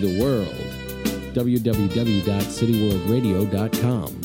to the world. www.cityworldradio.com.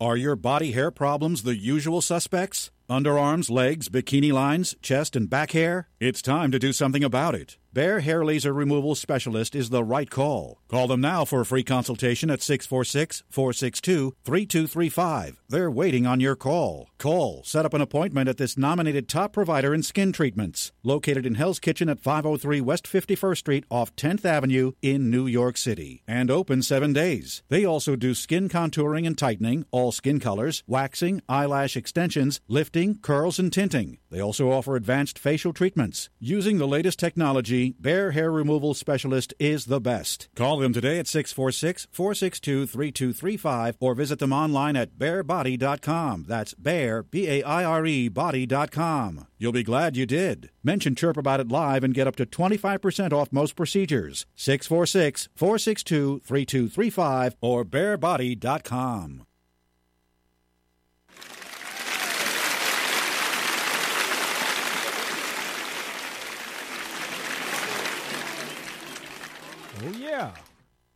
Are your body hair problems the usual suspects? Underarms, legs, bikini lines, chest, and back hair? It's time to do something about it. Baire Hair Laser Removal Specialist is the right call. Call them now for a free consultation at 646 462 3235. They're waiting on your call. Call, set up an appointment at this nominated top provider in skin treatments, located in Hell's Kitchen at 503 West 51st Street off 10th Avenue in New York City, and open seven days. They also do skin contouring and tightening, all skin colors, waxing, eyelash extensions, lifting, curls, and tinting. They also offer advanced facial treatments. Using the latest technology, Baire Hair Removal Specialist is the best. Call them today at 646 462 3235 or visit them online at bairebody.com. That's bear, B A I R E, body.com. You'll be glad you did. Mention Chirp About It Live and get up to 25% off most procedures. 646 462 3235 or bairebody.com. Oh, yeah.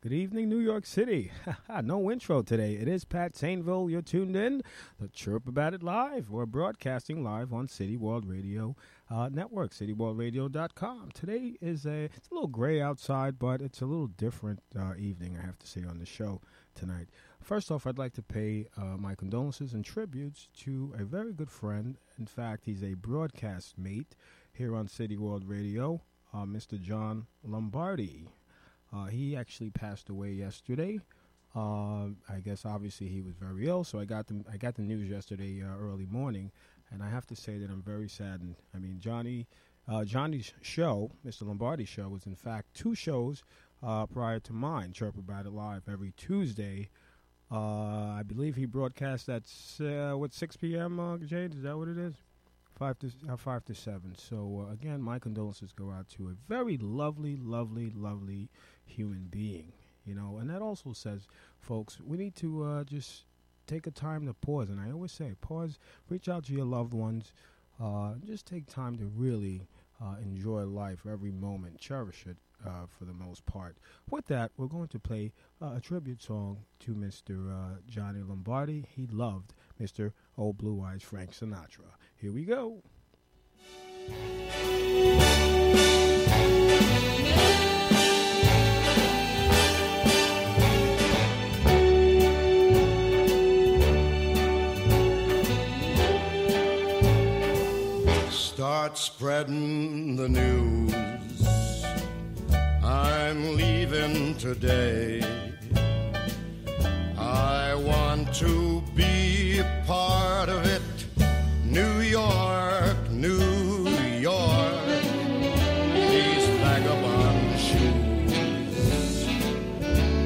Good evening, New York City. no intro today. It is Pat Sainville. You're tuned in to Chirp About It Live. We're broadcasting live on City World Radio uh, Network, cityworldradio.com. Today is a, it's a little gray outside, but it's a little different uh, evening, I have to say, on the show tonight. First off, I'd like to pay uh, my condolences and tributes to a very good friend. In fact, he's a broadcast mate here on City World Radio, uh, Mr. John Lombardi. Uh, he actually passed away yesterday. Uh, I guess obviously he was very ill, so I got the I got the news yesterday uh, early morning, and I have to say that I'm very saddened. I mean, Johnny, uh, Johnny's show, Mr. Lombardi's show, was in fact two shows uh, prior to mine, Chirp About It Live, every Tuesday. Uh, I believe he broadcasts at what 6 p.m. Uh, Jade, is that what it is? Five to uh, five to seven. So uh, again, my condolences go out to a very lovely, lovely, lovely human being. You know, and that also says, folks, we need to uh, just take a time to pause. And I always say, pause, reach out to your loved ones, uh, just take time to really uh, enjoy life every moment, cherish it uh, for the most part. With that, we're going to play a tribute song to Mr. Johnny Lombardi. He loved Mr. Old Blue Eyes Frank Sinatra. Here we go. Start spreading the news. I'm leaving today. I want to be a part of it. New York, New York. These vagabond shoes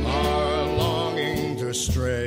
are longing to stray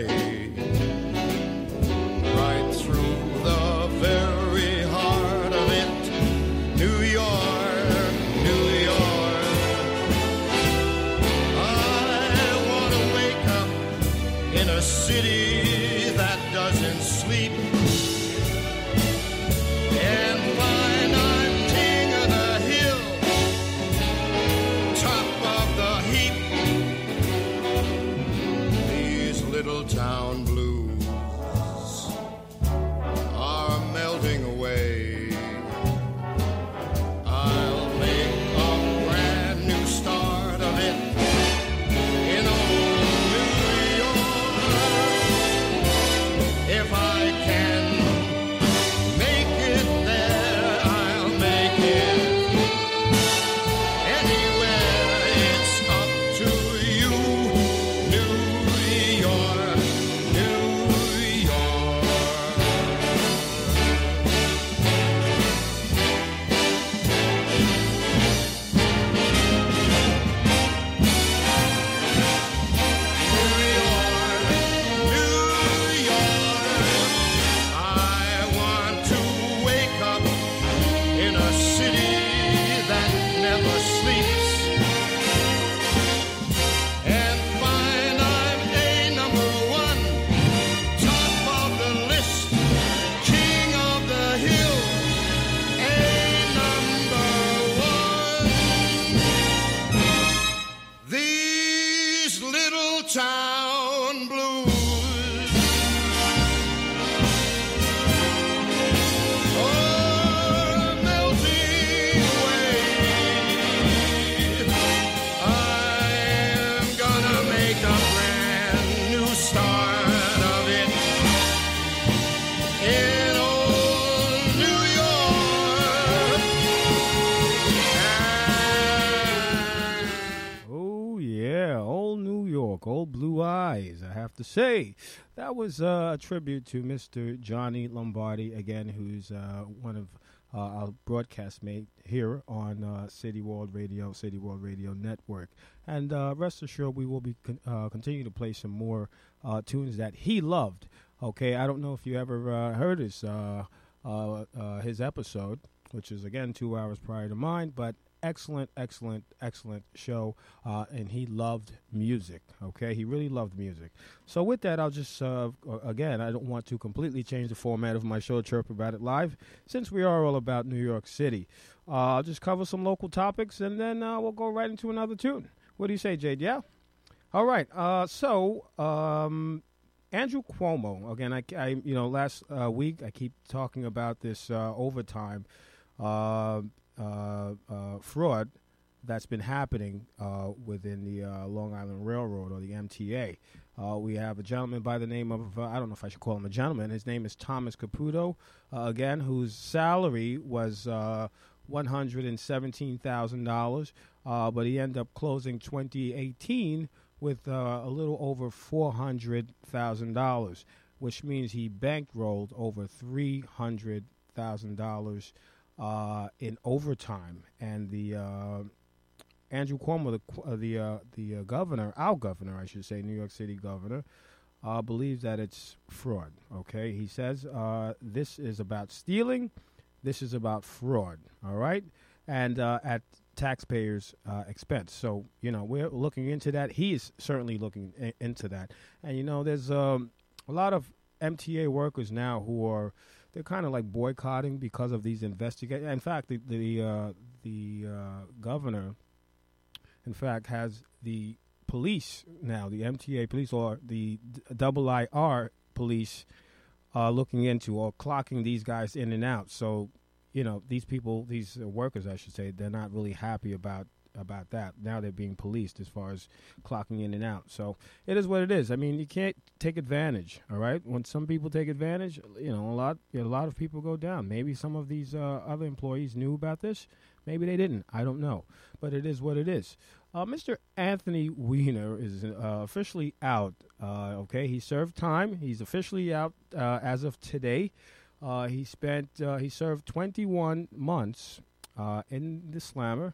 time. I have to say. That was uh, a tribute to Mr. Johnny Lombardi, again, who's uh, one of uh, our broadcast mate here on uh, City World Radio, City World Radio Network. And uh, rest assured, we will be con- uh, continue to play some more tunes that he loved. Okay, I don't know if you ever heard his his episode, which is again two hours prior to mine, but excellent, excellent, excellent show. Uh, and he loved music. Okay, he really loved music. So with that, I'll just uh, again, I don't want to completely change the format of my show, Chirp About It Live, since we are all about New York City. Uh, I'll just cover some local topics, and then uh, we'll go right into another tune. What do you say, Jade? Yeah. All right. Uh, so. Um, Andrew Cuomo again. I, I you know last uh, week I keep talking about this uh, overtime uh, fraud that's been happening uh, within the uh, Long Island Railroad or the MTA. Uh, we have a gentleman by the name of, uh, I don't know if I should call him a gentleman, his name is Thomas Caputo, uh, again, whose salary was uh, $117,000, uh, but he ended up closing 2018 with uh, a little over $400,000, which means he bankrolled over $300,000 uh, in overtime, and the uh, Andrew Cuomo, the uh, the uh, the uh, governor, our governor, I should say, New York City governor, believes that it's fraud. Okay, he says this is about stealing, this is about fraud. All right, and at taxpayers' uh, expense. So you know we're looking into that. He is certainly looking into that, and you know there's um, a lot of MTA workers now who are they're kind of like boycotting because of these investigations. In fact, the the uh, the uh, governor, in fact, has the police now, the MTA police or the d- double IR police, uh, looking into or clocking these guys in and out. So, you know, these people, these workers, I should say, they're not really happy about about that. Now they're being policed as far as clocking in and out. So it is what it is. I mean, you can't take advantage. All right, when some people take advantage, you know, a lot a lot of people go down. Maybe some of these uh, other employees knew about this. Maybe they didn't. I don't know. But it is what it is. Uh, Mr. Anthony Weiner is uh, officially out. Uh, okay, he served time. He's officially out uh, as of today. Uh, he spent he served 21 months in the slammer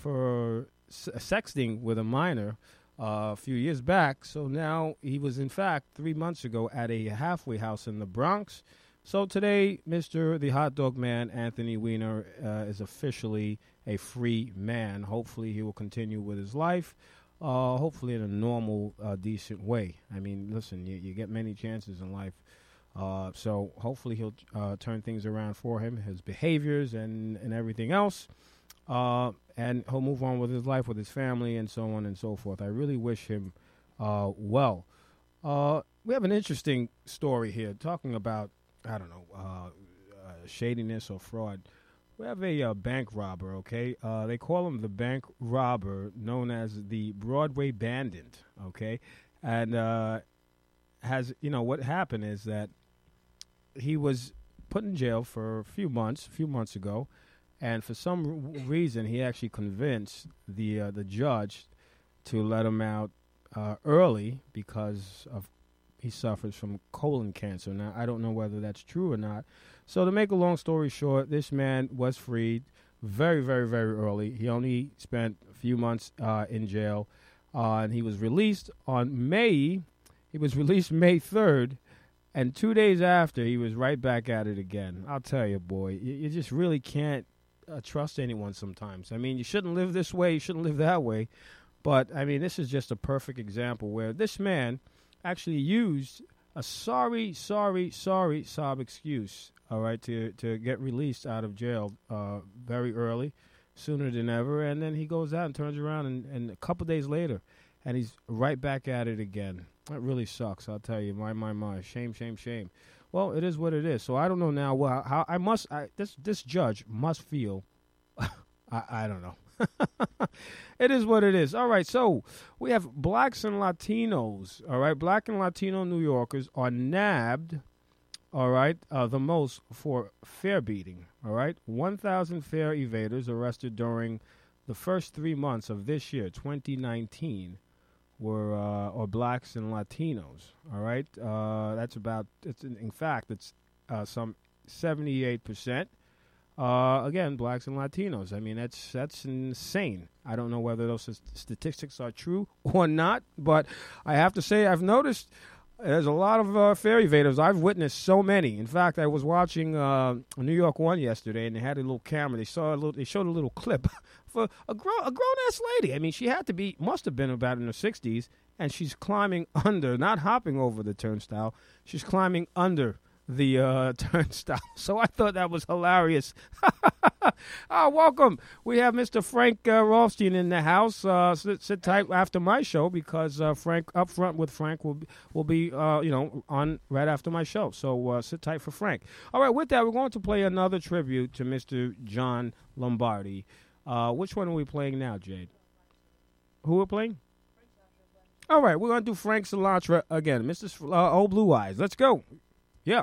for s- sexting with a minor uh, a few years back. So now he was, in fact, three months ago at a halfway house in the Bronx. So today, Mr. the Hot Dog Man, Anthony Weiner, uh, is officially a free man. Hopefully, he will continue with his life. Uh, hopefully, in a normal, uh, decent way. I mean, listen, you, you get many chances in life. Uh, so hopefully, he'll uh, turn things around for him, his behaviors, and, and everything else uh, and he'll move on with his life, with his family, and so on and so forth. I really wish him uh, well. Uh, we have an interesting story here talking about, I don't know, uh, uh, shadiness or fraud. We have a uh, bank robber, okay? They call him the bank robber, known as the Broadway Bandit, okay? And has, you know, what happened is that he was put in jail for a few months, a few months ago and for some reason he actually convinced the uh, the judge to let him out uh, early because of he suffers from colon cancer. Now I don't know whether that's true or not. So to make a long story short, this man was freed very very very early. He only spent a few months uh, in jail, uh, and he was released on May. He was released May third. And two days after, he was right back at it again. I'll tell you, boy, you, you just really can't uh, trust anyone sometimes. I mean, you shouldn't live this way, you shouldn't live that way. But I mean, this is just a perfect example where this man actually used a sorry, sorry, sorry sob excuse, all right, to to get released out of jail uh, very early, sooner than ever, and then he goes out and turns around, and, and a couple days later, and he's right back at it again. That really sucks, I'll tell you. My my my, shame, shame, shame. Well, it is what it is. So I don't know now. Well, how I must I, this this judge must feel. I I don't know. it is what it is. All right, so we have blacks and Latinos. All right, black and Latino New Yorkers are nabbed. All right, uh, the most for fare beating. All right, one thousand fare evaders arrested during the first three months of this year, 2019. Were uh, or blacks and Latinos. All right, uh, that's about. It's in, fact, it's uh, some seventy-eight percent. Uh, again, blacks and Latinos. I mean, that's that's insane. I don't know whether those st- statistics are true or not, but I have to say I've noticed there's a lot of uh, fairy vaders. I've witnessed so many. In fact, I was watching uh, New York One yesterday, and they had a little camera. They saw a little. They showed a little clip for a grown a grown ass lady. I mean, she had to be must have been about in her sixties, and she's climbing under, not hopping over the turnstile. She's climbing under the uh, turnstile. So I thought that was hilarious. ah, welcome. We have Mr. Frank uh, Rothstein in the house. Uh, sit, sit tight after my show because uh, Frank up front with Frank will will be uh, you know on right after my show. So uh, sit tight for Frank. All right, with that, we're going to play another tribute to Mr. John Lombardi. Uh, which one are we playing now, Jade? Who we're playing? All right, we're going to do Frank Sinatra again. Mr. S- uh, Old Blue Eyes. Let's go. Yeah.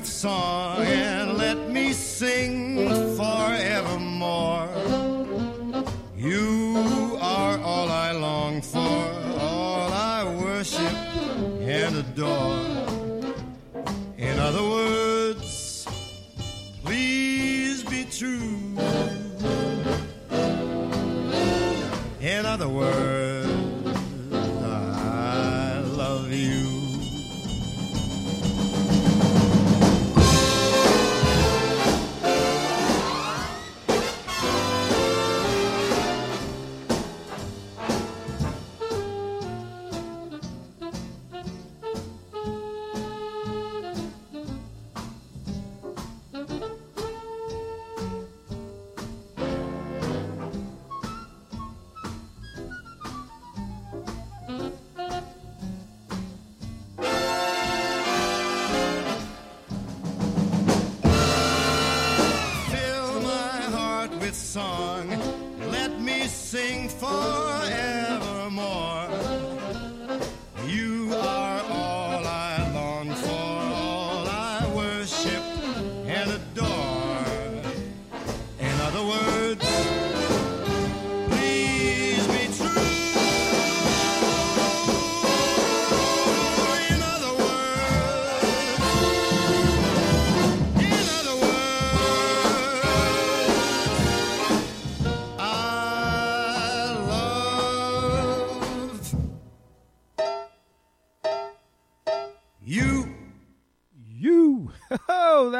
with song and let me sing forevermore. You are all I long for, all I worship and adore.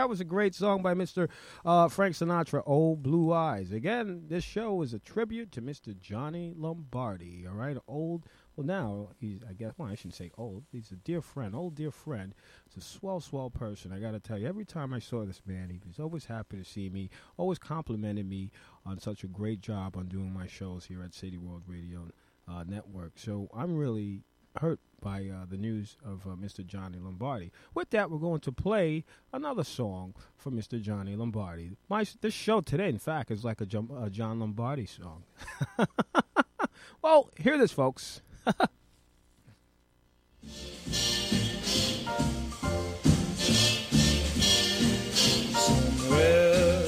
That was a great song by Mr. Uh, Frank Sinatra, Old Blue Eyes. Again, this show is a tribute to Mr. Johnny Lombardi. All right, old. Well, now he's. I guess. Well, I shouldn't say old. He's a dear friend, old dear friend. He's a swell, swell person. I got to tell you, every time I saw this man, he was always happy to see me. Always complimented me on such a great job on doing my shows here at City World Radio uh, Network. So I'm really hurt by uh, the news of uh, Mr. Johnny Lombardi. With that, we're going to play another song for Mr. Johnny Lombardi. My this show today, in fact, is like a, Jum- a John Lombardi song. well, hear this, folks. Somewhere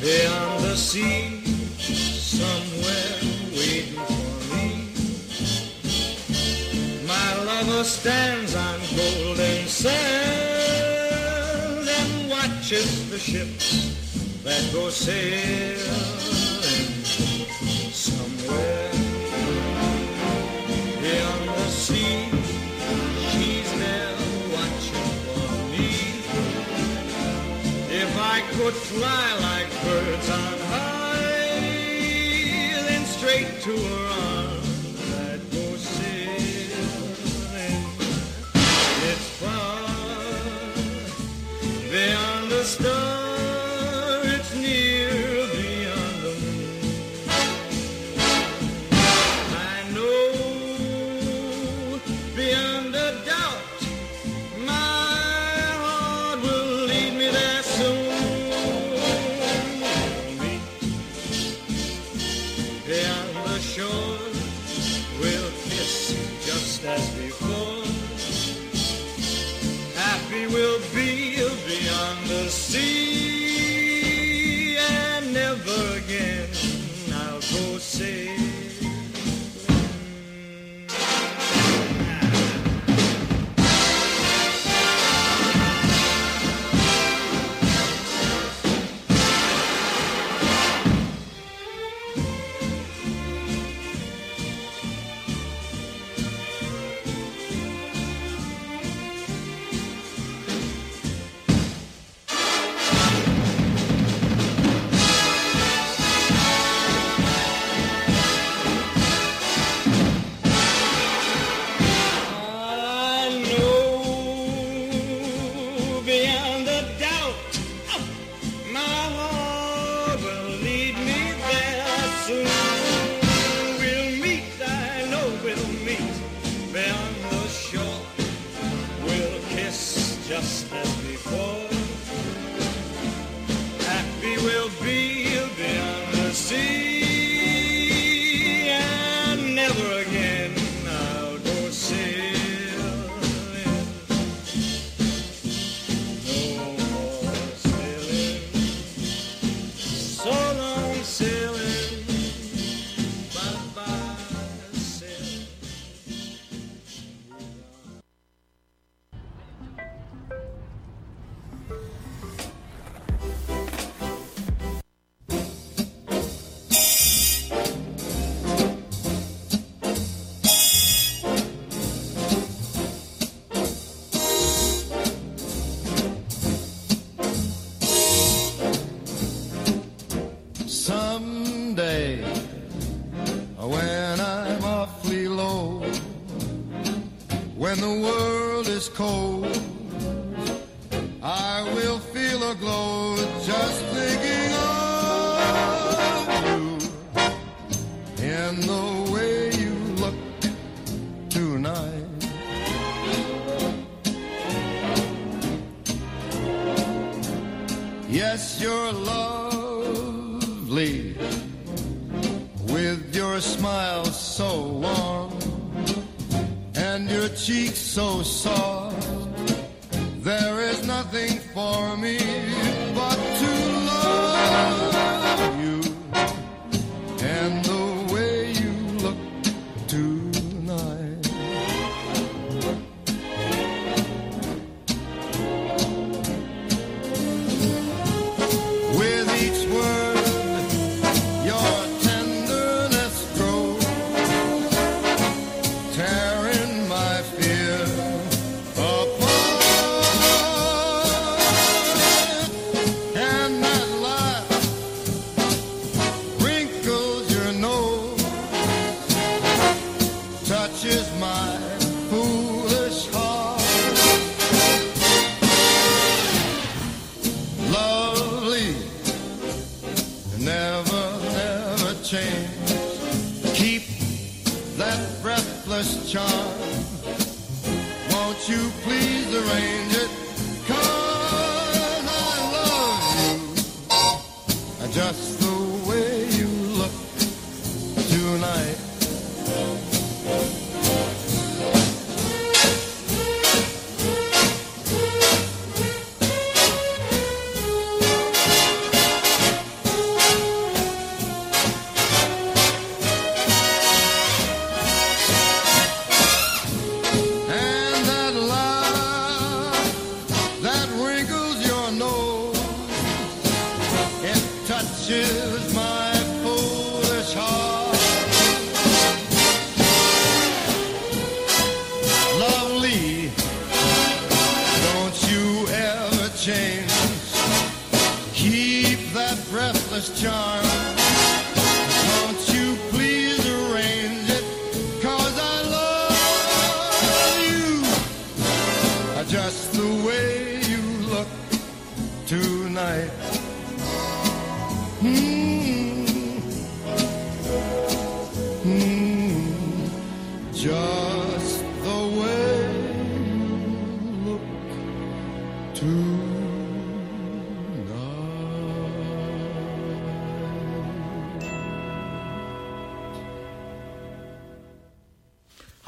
beyond the sea, Stands on golden sand and watches the ships that go sailing somewhere beyond the sea. She's there watching for me. If I could fly like birds on high, then straight to her arms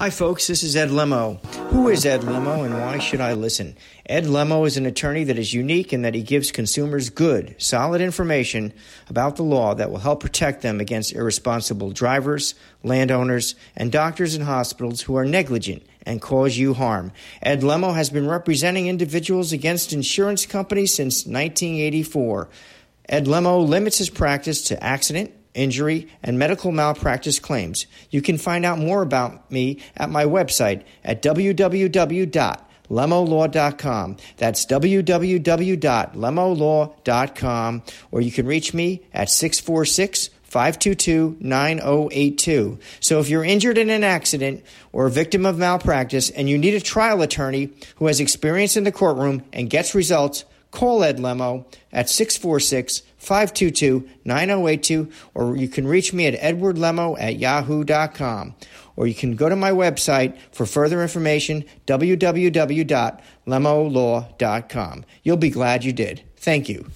Hi, folks. This is Ed Lemo. Who is Ed Lemo and why should I listen? Ed Lemo is an attorney that is unique in that he gives consumers good, solid information about the law that will help protect them against irresponsible drivers, landowners, and doctors and hospitals who are negligent and cause you harm. Ed Lemo has been representing individuals against insurance companies since 1984. Ed Lemo limits his practice to accident, injury, and medical malpractice claims. You can find out more about me at my website at www.lemolaw.com. That's www.lemolaw.com, or you can reach me at 646 522 9082. So if you're injured in an accident or a victim of malpractice and you need a trial attorney who has experience in the courtroom and gets results, call Ed Lemo at 646 522 9082, or you can reach me at edwardlemo at yahoo.com. Or you can go to my website for further information, www.lemolaw.com. You'll be glad you did. Thank you.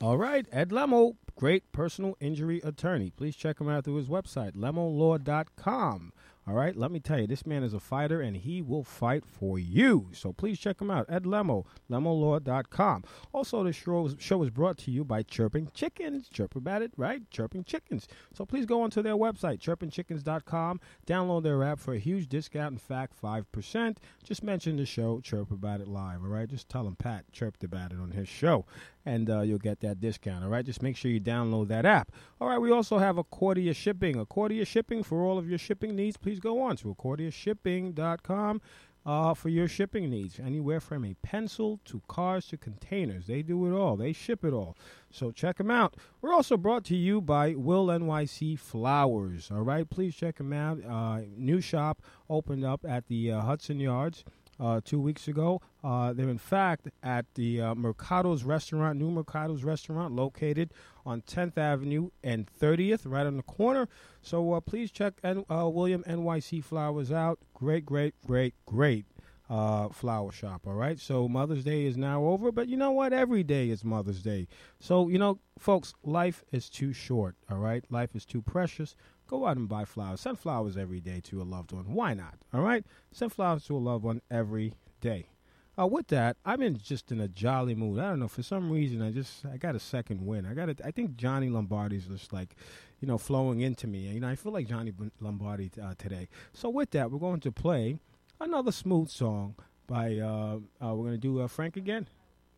All right, Ed Lemo, great personal injury attorney. Please check him out through his website, lemolaw.com. All right, let me tell you, this man is a fighter and he will fight for you. So please check him out, at Lemo, lemolaw.com. Also, the show, show is brought to you by Chirping Chickens. Chirp about it, right? Chirping Chickens. So please go onto their website, chirpingchickens.com. Download their app for a huge discount, in fact, 5%. Just mention the show, Chirp About It Live, all right? Just tell him Pat chirped about it on his show and uh, you'll get that discount. All right, just make sure you download that app. All right, we also have Accordia Shipping. Accordia Shipping for all of your shipping needs. Please go on to accordiashipping.com uh, for your shipping needs. Anywhere from a pencil to cars to containers, they do it all. They ship it all. So check them out. We're also brought to you by Will NYC Flowers. All right, please check them out. Uh, new shop opened up at the uh, Hudson Yards uh, two weeks ago. Uh, they're in fact at the uh, Mercado's restaurant, new Mercado's restaurant, located on 10th Avenue and 30th, right on the corner. So uh, please check N- uh, William NYC Flowers out. Great, great, great, great uh, flower shop. All right. So Mother's Day is now over, but you know what? Every day is Mother's Day. So you know, folks, life is too short. All right, life is too precious. Go out and buy flowers. Send flowers every day to a loved one. Why not? All right? Send flowers to a loved one every day. Uh, with that, I'm in just in a jolly mood. I don't know for some reason. I just I got a second win. I got it. I think Johnny Lombardi's just like, you know, flowing into me. You know, I feel like Johnny Lombardi uh, today. So with that, we're going to play another smooth song by. Uh, uh we're going to do uh, Frank again.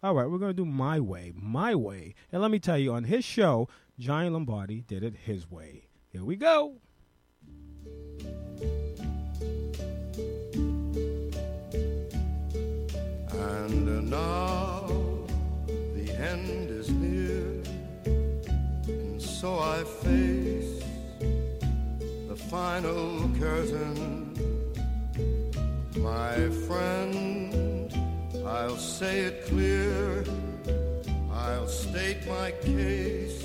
All right, we're going to do My Way, My Way. And let me tell you, on his show, Johnny Lombardi did it his way. Here we go. And now the end is near, and so I face the final curtain. My friend, I'll say it clear, I'll state my case,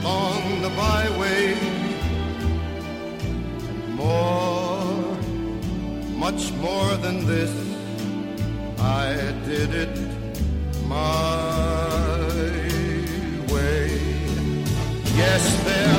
along the byway And more, much more than this. I did it my way. Yes, there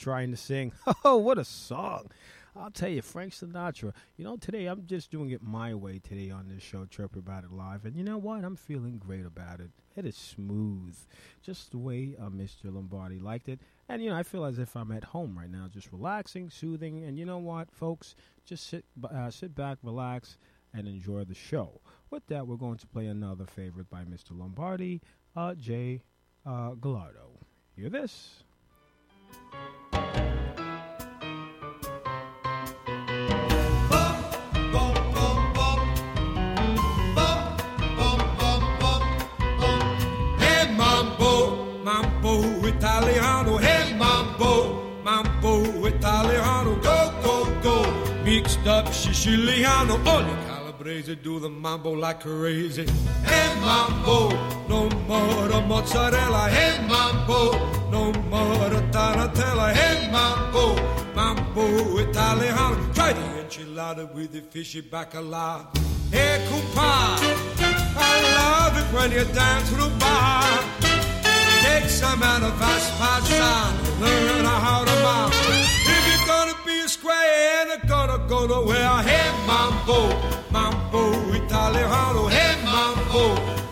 trying to sing. Oh, what a song. I'll tell you, Frank Sinatra. You know, today I'm just doing it my way today on this show, Chirp About It Live. And you know what? I'm feeling great about it. It is smooth, just the way uh, Mr. Lombardi liked it. And, you know, I feel as if I'm at home right now, just relaxing, soothing. And you know what, folks? Just sit, uh, sit back, relax, and enjoy the show. With that, we're going to play another favorite by Mr. Lombardi, uh, Jay uh, Gallardo. Hear this. Italiano. Hey mambo, mambo italiano. Go, go, go. Mixed up Siciliano. Only Calabrese do the mambo like crazy. Hey mambo, no more mozzarella. Hey mambo, no more the tarantella. Hey mambo, mambo italiano. Try the enchilada with the fishy bacala. Hey compa. I love it when you dance to the bar. Take some out of Vespasian, learn how to mount. You're gonna go nowhere. Hey, mambo, mambo italiano. Hey, mambo,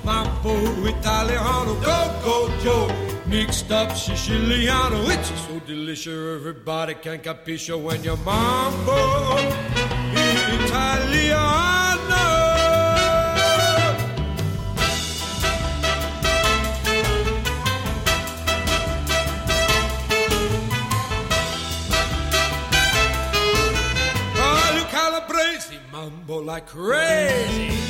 mambo italiano. Go, go, Joe. Mixed up Siciliano. It's so delicious, everybody can capisce when you're mambo italiano. Mambo like crazy.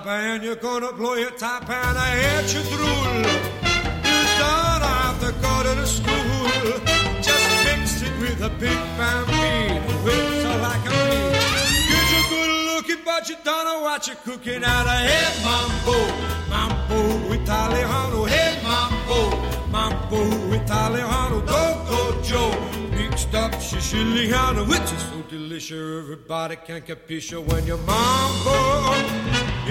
And you're gonna blow your top and I hate you drool. You don't have to go to the school. Just mix it with a big bambino. Whips are like a bee. Get you good looking, but you don't know what you're cooking out of. Hey, mambo, mambo Italiano. Hey, mambo, mambo Italiano. Go, go, Joe. Mixed up Siciliano, which is so delicious. Everybody can capisce when you're mambo. Oh,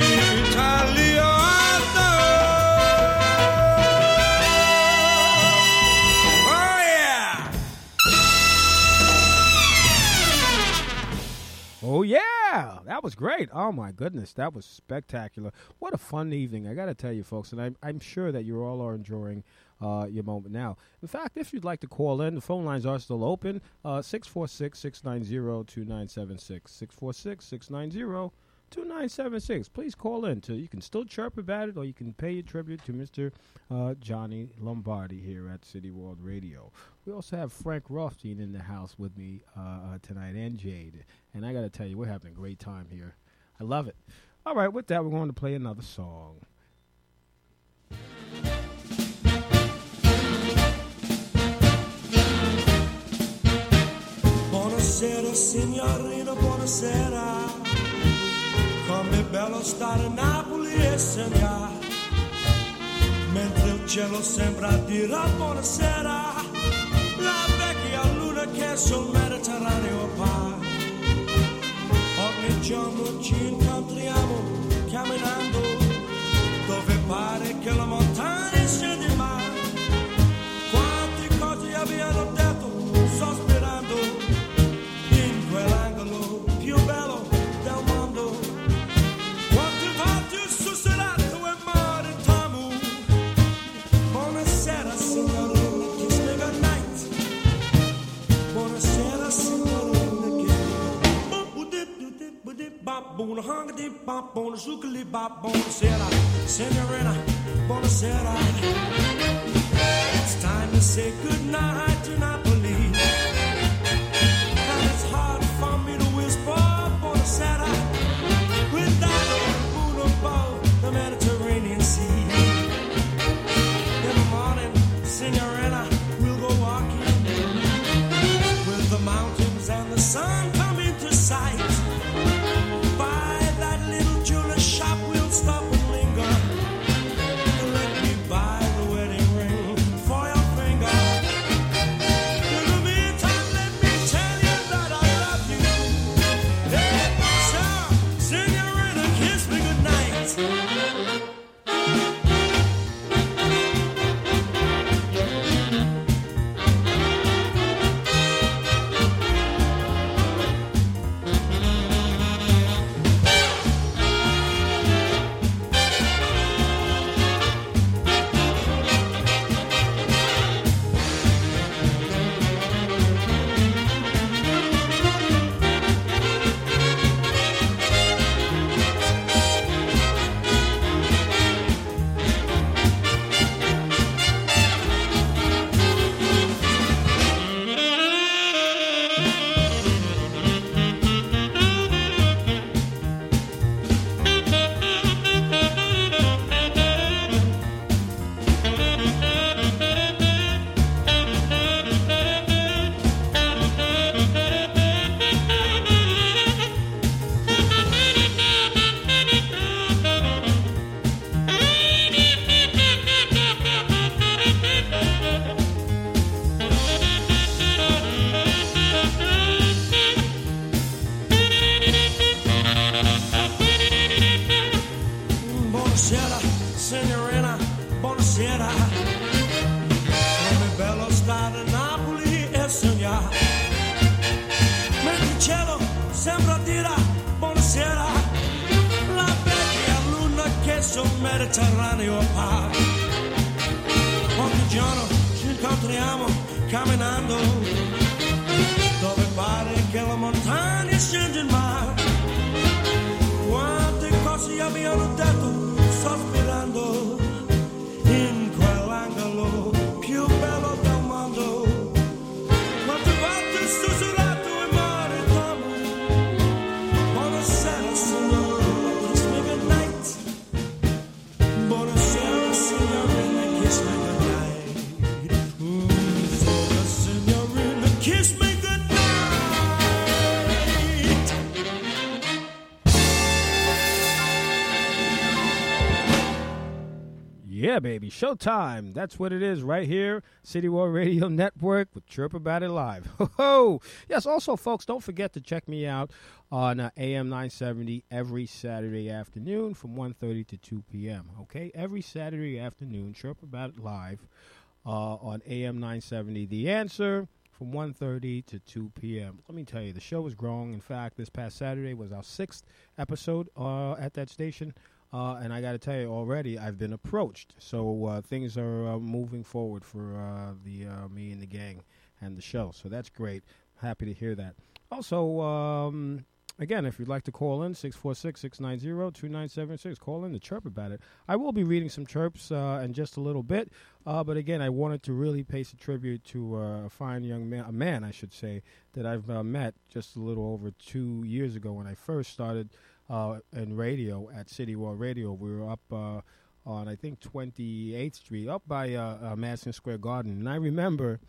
yeah. Oh yeah, that was great. Oh my goodness, that was spectacular. What a fun evening! I got to tell you, folks, and I'm I'm sure that you all are enjoying uh, your moment now. In fact, if you'd like to call in, the phone lines are still open. Uh, Six four six six nine zero two nine seven six. Six four six six nine zero. 2976. Please call in. To, you can still chirp about it or you can pay your tribute to Mr. Uh, Johnny Lombardi here at City World Radio. We also have Frank Rothstein in the house with me uh, uh, tonight and Jade. And I got to tell you, we're having a great time here. I love it. All right, with that, we're going to play another song. Buonasera signorina, buonasera. Bello stare a Napoli e sognare. Mentre il cielo sembra dire buonasera. La vecchia luna che sul Mediterraneo appare. Ogni giorno ci incontriamo bonjour que les babons, Yeah, baby. Showtime. That's what it is right here. City World Radio Network with Chirp About It Live. Ho ho! Yes, also, folks, don't forget to check me out on uh, AM 970 every Saturday afternoon from 1.30 to 2 p.m. Okay? Every Saturday afternoon, Chirp About It Live uh, on AM 970. The answer from 1.30 to 2 p.m. Let me tell you, the show is growing. In fact, this past Saturday was our sixth episode uh, at that station. Uh, and I got to tell you, already I've been approached. So uh, things are uh, moving forward for uh, the uh, me and the gang and the show. So that's great. Happy to hear that. Also, um, again, if you'd like to call in, 646-690-2976, call in to chirp about it. I will be reading some chirps uh, in just a little bit. but again, I wanted to really pay some tribute to a fine young man, a man, I should say, that I've met just a little over two years ago when I first started – uh, in radio at City World Radio. We were up uh, on I think 28th Street, up by uh, uh, Madison Square Garden, and I remember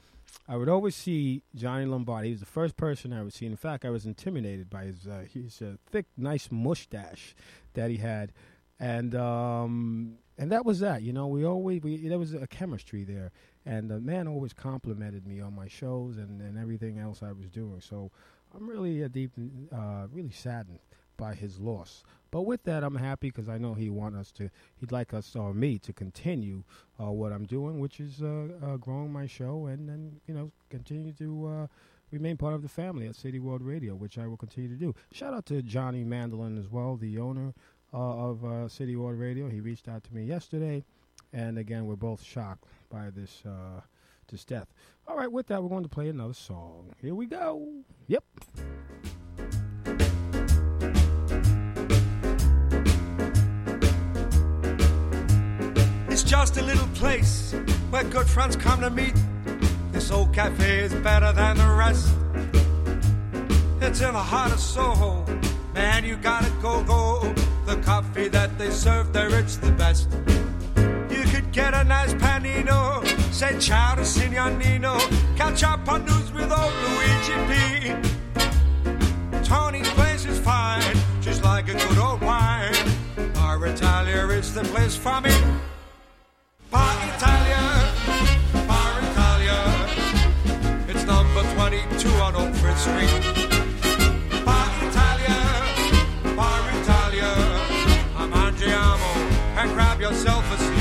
I would always see Johnny Lombardi. He was the first person I would see. In fact, I was intimidated by his uh, his uh, thick, nice mustache that he had, and um, and that was that. You know, we always we there was a chemistry there, and the man always complimented me on my shows and, and everything else I was doing. So I'm really a deep, uh, really saddened by his loss. But with that, I'm happy because I know he want us to, he'd like us or me to continue uh, what I'm doing, which is uh, uh, growing my show and then you know continue to uh, remain part of the family at City World Radio, which I will continue to do. Shout out to Johnny Mandolin as well, the owner uh, of uh, City World Radio. He reached out to me yesterday, and again, we're both shocked by this uh, this death. All right, with that, we're going to play another song. Here we go. Yep. Just a little place where good friends come to meet. This old cafe is better than the rest. It's in the heart of Soho. Man, you gotta go, go. The coffee that they serve there, it's the best. You could get a nice panino, say ciao to Signor Nino, catch up on news with old Luigi P. Tony's place is fine, just like a good old wine. Our Italia is the place for me. Bar Italia, Italia. It's number 22 on Oakford Street. Bar Italia, Italia. And grab yourself a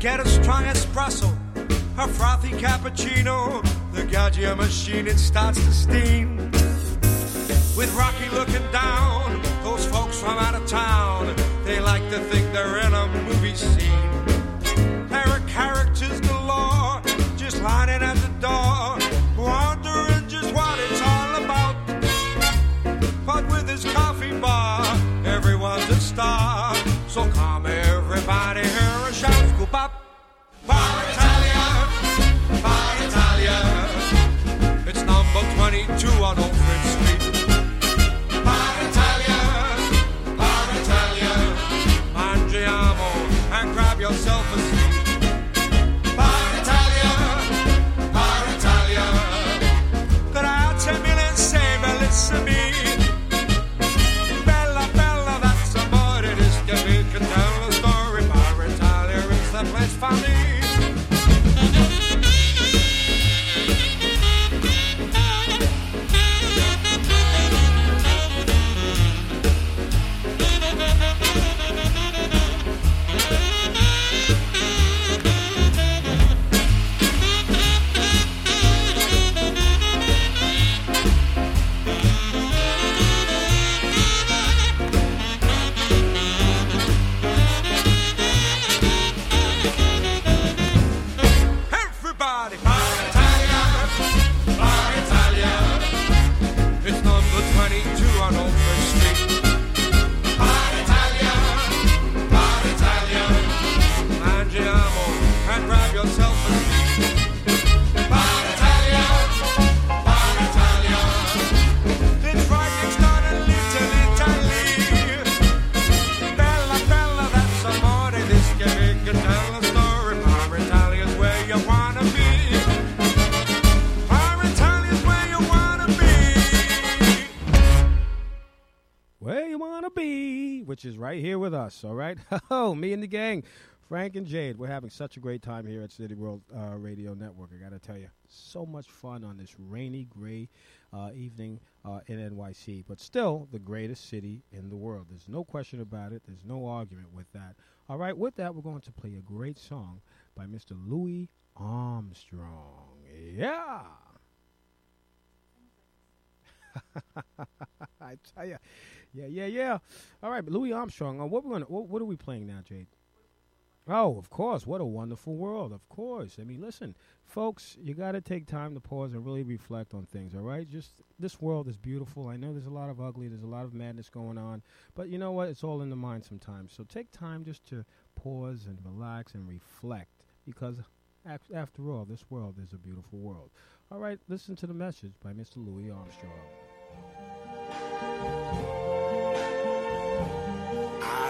get a strong espresso, a frothy cappuccino. The Gaggia machine, it starts to steam. With Rocky looking down, those folks from out of town, they like to think they're in a movie scene. There are characters galore, just lining at the door, gonna be, which is right here with us. All right, oh, me and the gang, Frank and Jade. We're having such a great time here at City World uh, Radio Network. I gotta tell you, so much fun on this rainy, gray uh, evening uh, in NYC, but still the greatest city in the world. There's no question about it. There's no argument with that. All right, with that, we're going to play a great song by Mr. Louis Armstrong. Yeah. I tell you, yeah, yeah, yeah. All right, Louis Armstrong. Uh, what we're gonna, what, what are we playing now, Jade? Oh, of course. What a wonderful world. Of course. I mean, listen, folks, you got to take time to pause and really reflect on things, all right? Just this world is beautiful. I know there's a lot of ugly, there's a lot of madness going on, but you know what? It's all in the mind sometimes. So take time just to pause and relax and reflect because af- after all, this world is a beautiful world. All right, listen to the message by Mr. Louis Armstrong.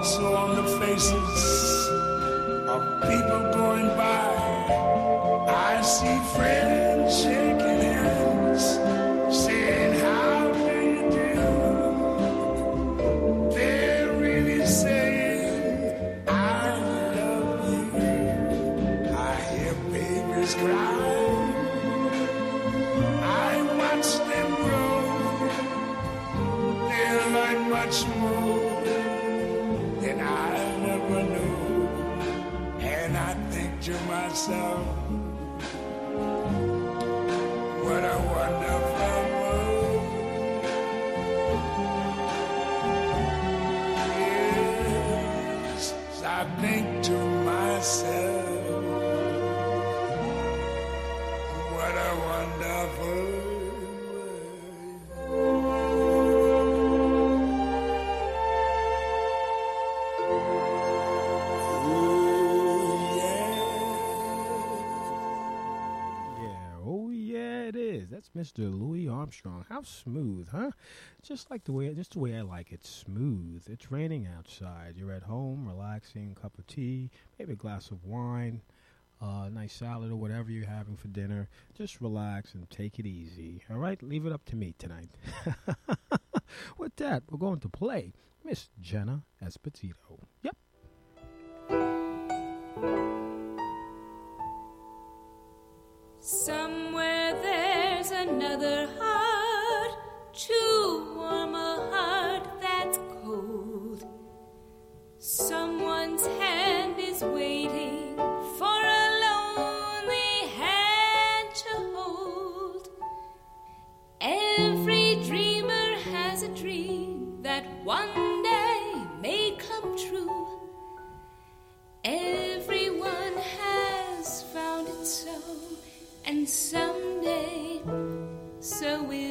also on the faces of people going by. I see friends Mr. Louis Armstrong. How smooth, huh? Just like the way, just the way I like it, smooth. It's raining outside. You're at home, relaxing, cup of tea, maybe a glass of wine, uh, nice salad or whatever you're having for dinner. Just relax and take it easy. All right, leave it up to me tonight. With that, we're going to play Miss Jenna Esposito. Yep. Somewhere there's another heart to will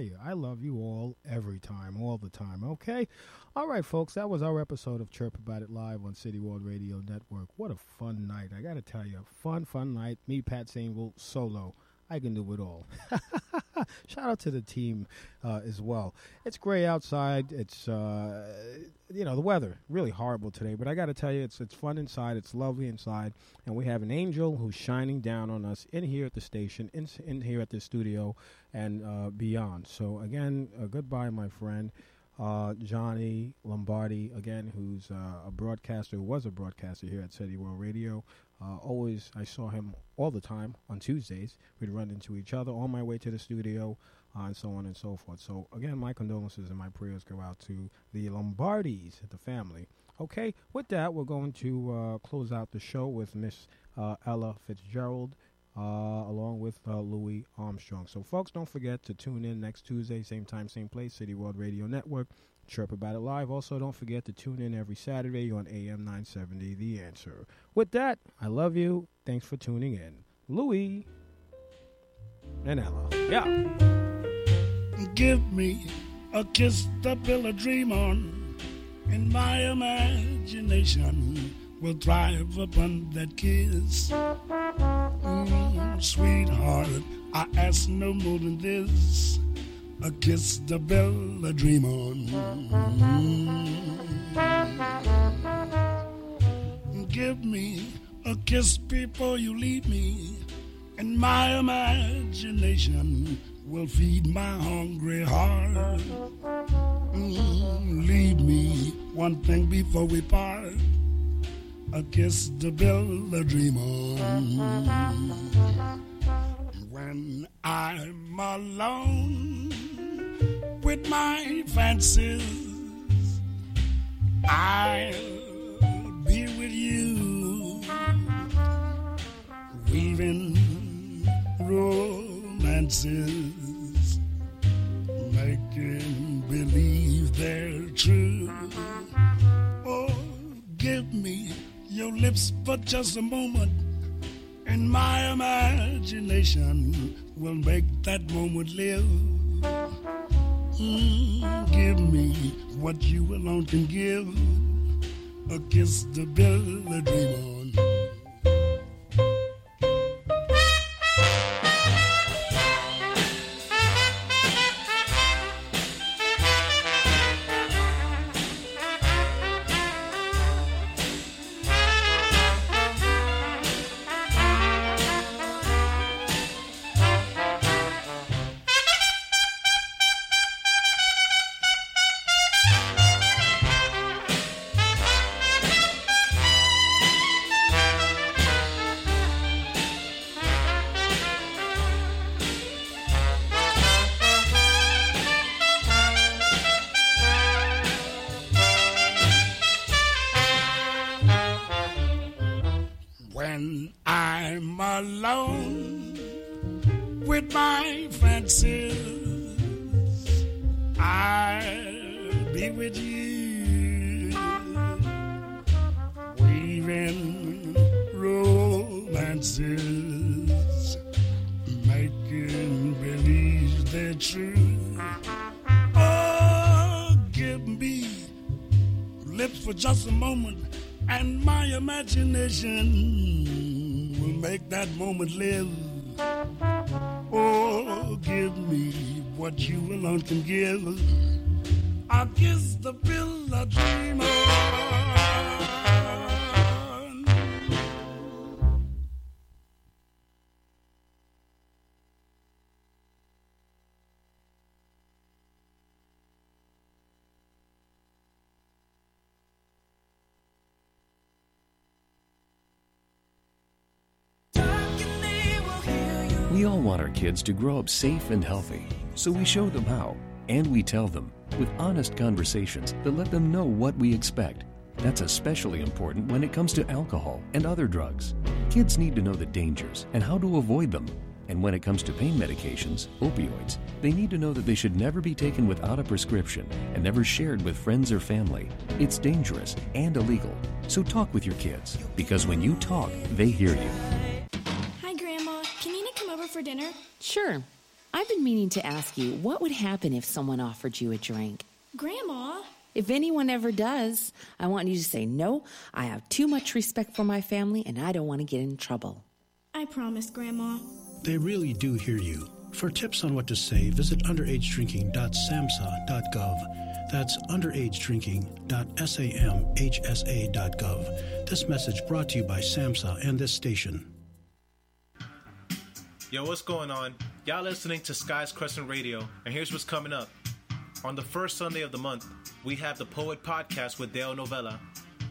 tell you, I love you all every time, all the time, okay? All right, folks, that was our episode of Chirp About It Live on City World Radio Network. What a fun night. I got to tell you, fun, fun night. Me, Pat Sainville, solo. I can do it all. Shout out to the team uh, as well. It's gray outside. It's uh, you know the weather really horrible today, but I got to tell you, it's it's fun inside. It's lovely inside, and we have an angel who's shining down on us in here at the station, in in here at the studio, and uh, beyond. So again, uh, goodbye, my friend. Uh, Johnny Lombardi, again, who's uh, a broadcaster, who was a broadcaster here at City World Radio. Uh, always, I saw him all the time on Tuesdays. We'd run into each other on my way to the studio, uh, and so on and so forth. So, again, my condolences and my prayers go out to the Lombardis, the family. Okay, with that, we're going to uh, close out the show with Miss uh, Ella Fitzgerald. Uh, along with uh, Louis Armstrong. So, folks, don't forget to tune in next Tuesday, same time, same place, City World Radio Network. Chirp About It Live. Also, don't forget to tune in every Saturday on AM 970 The Answer. With that, I love you. Thanks for tuning in. Louis and Ella. Yeah. Give me a kiss to build a dream on, and my imagination will thrive upon that kiss. Mm, sweetheart, I ask no more than this a kiss to build a dream on. Mm. Give me a kiss before you leave me, and my imagination will feed my hungry heart. Mm, leave me one thing before we part a kiss to build a dream on. When I'm alone with my fancies, I'll be with you, weaving romances, making believe they're true. Oh, give me your lips for just a moment, and my imagination will make that moment live. Mm, give me what you alone can give a kiss to build a dream on. Will make that moment live. Oh, give me what you alone can give. I'll kiss want our kids to grow up safe and healthy, so we show them how, and we tell them with honest conversations that let them know what we expect. That's especially important when it comes to alcohol and other drugs. Kids need to know the dangers and how to avoid them. And when it comes to pain medications, opioids, they need to know that they should never be taken without a prescription and never shared with friends or family. It's dangerous and illegal. So talk with your kids, because when you talk, they hear you. Hi, Grandma. Can Nina come over for dinner? Sure. I've been meaning to ask you what would happen if someone offered you a drink? Grandma? If anyone ever does, I want you to say, No, I have too much respect for my family and I don't want to get in trouble. I promise, Grandma. They really do hear you. For tips on what to say, visit underagedrinking.samhsa.gov. That's underagedrinking.samhsa.gov. This message brought to you by SAMHSA and this station. Yo, what's going on? Y'all listening to Skies Crescent Radio, and here's what's coming up. On the first Sunday of the month, we have the Poet Podcast with Dale Novella.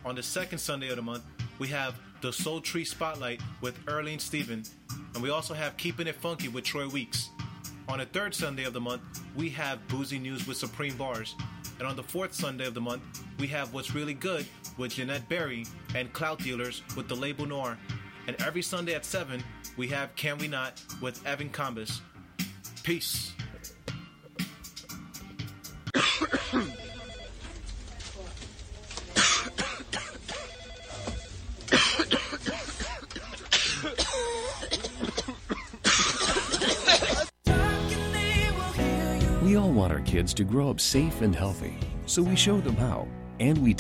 On the second Sunday of the month, we have the Soul Tree Spotlight with Erlene Steven. And we also have Keeping It Funky with Troy Weeks. On the third Sunday of the month, we have Boozy News with Supreme Bars. And on the fourth Sunday of the month, we have What's Really Good with Jeanette Berry and Clout Dealers with the label Noir. And every Sunday at 7, we have Can We Not with Evan Combis. Peace. We all want our kids to grow up safe and healthy, so we show them how, and we tell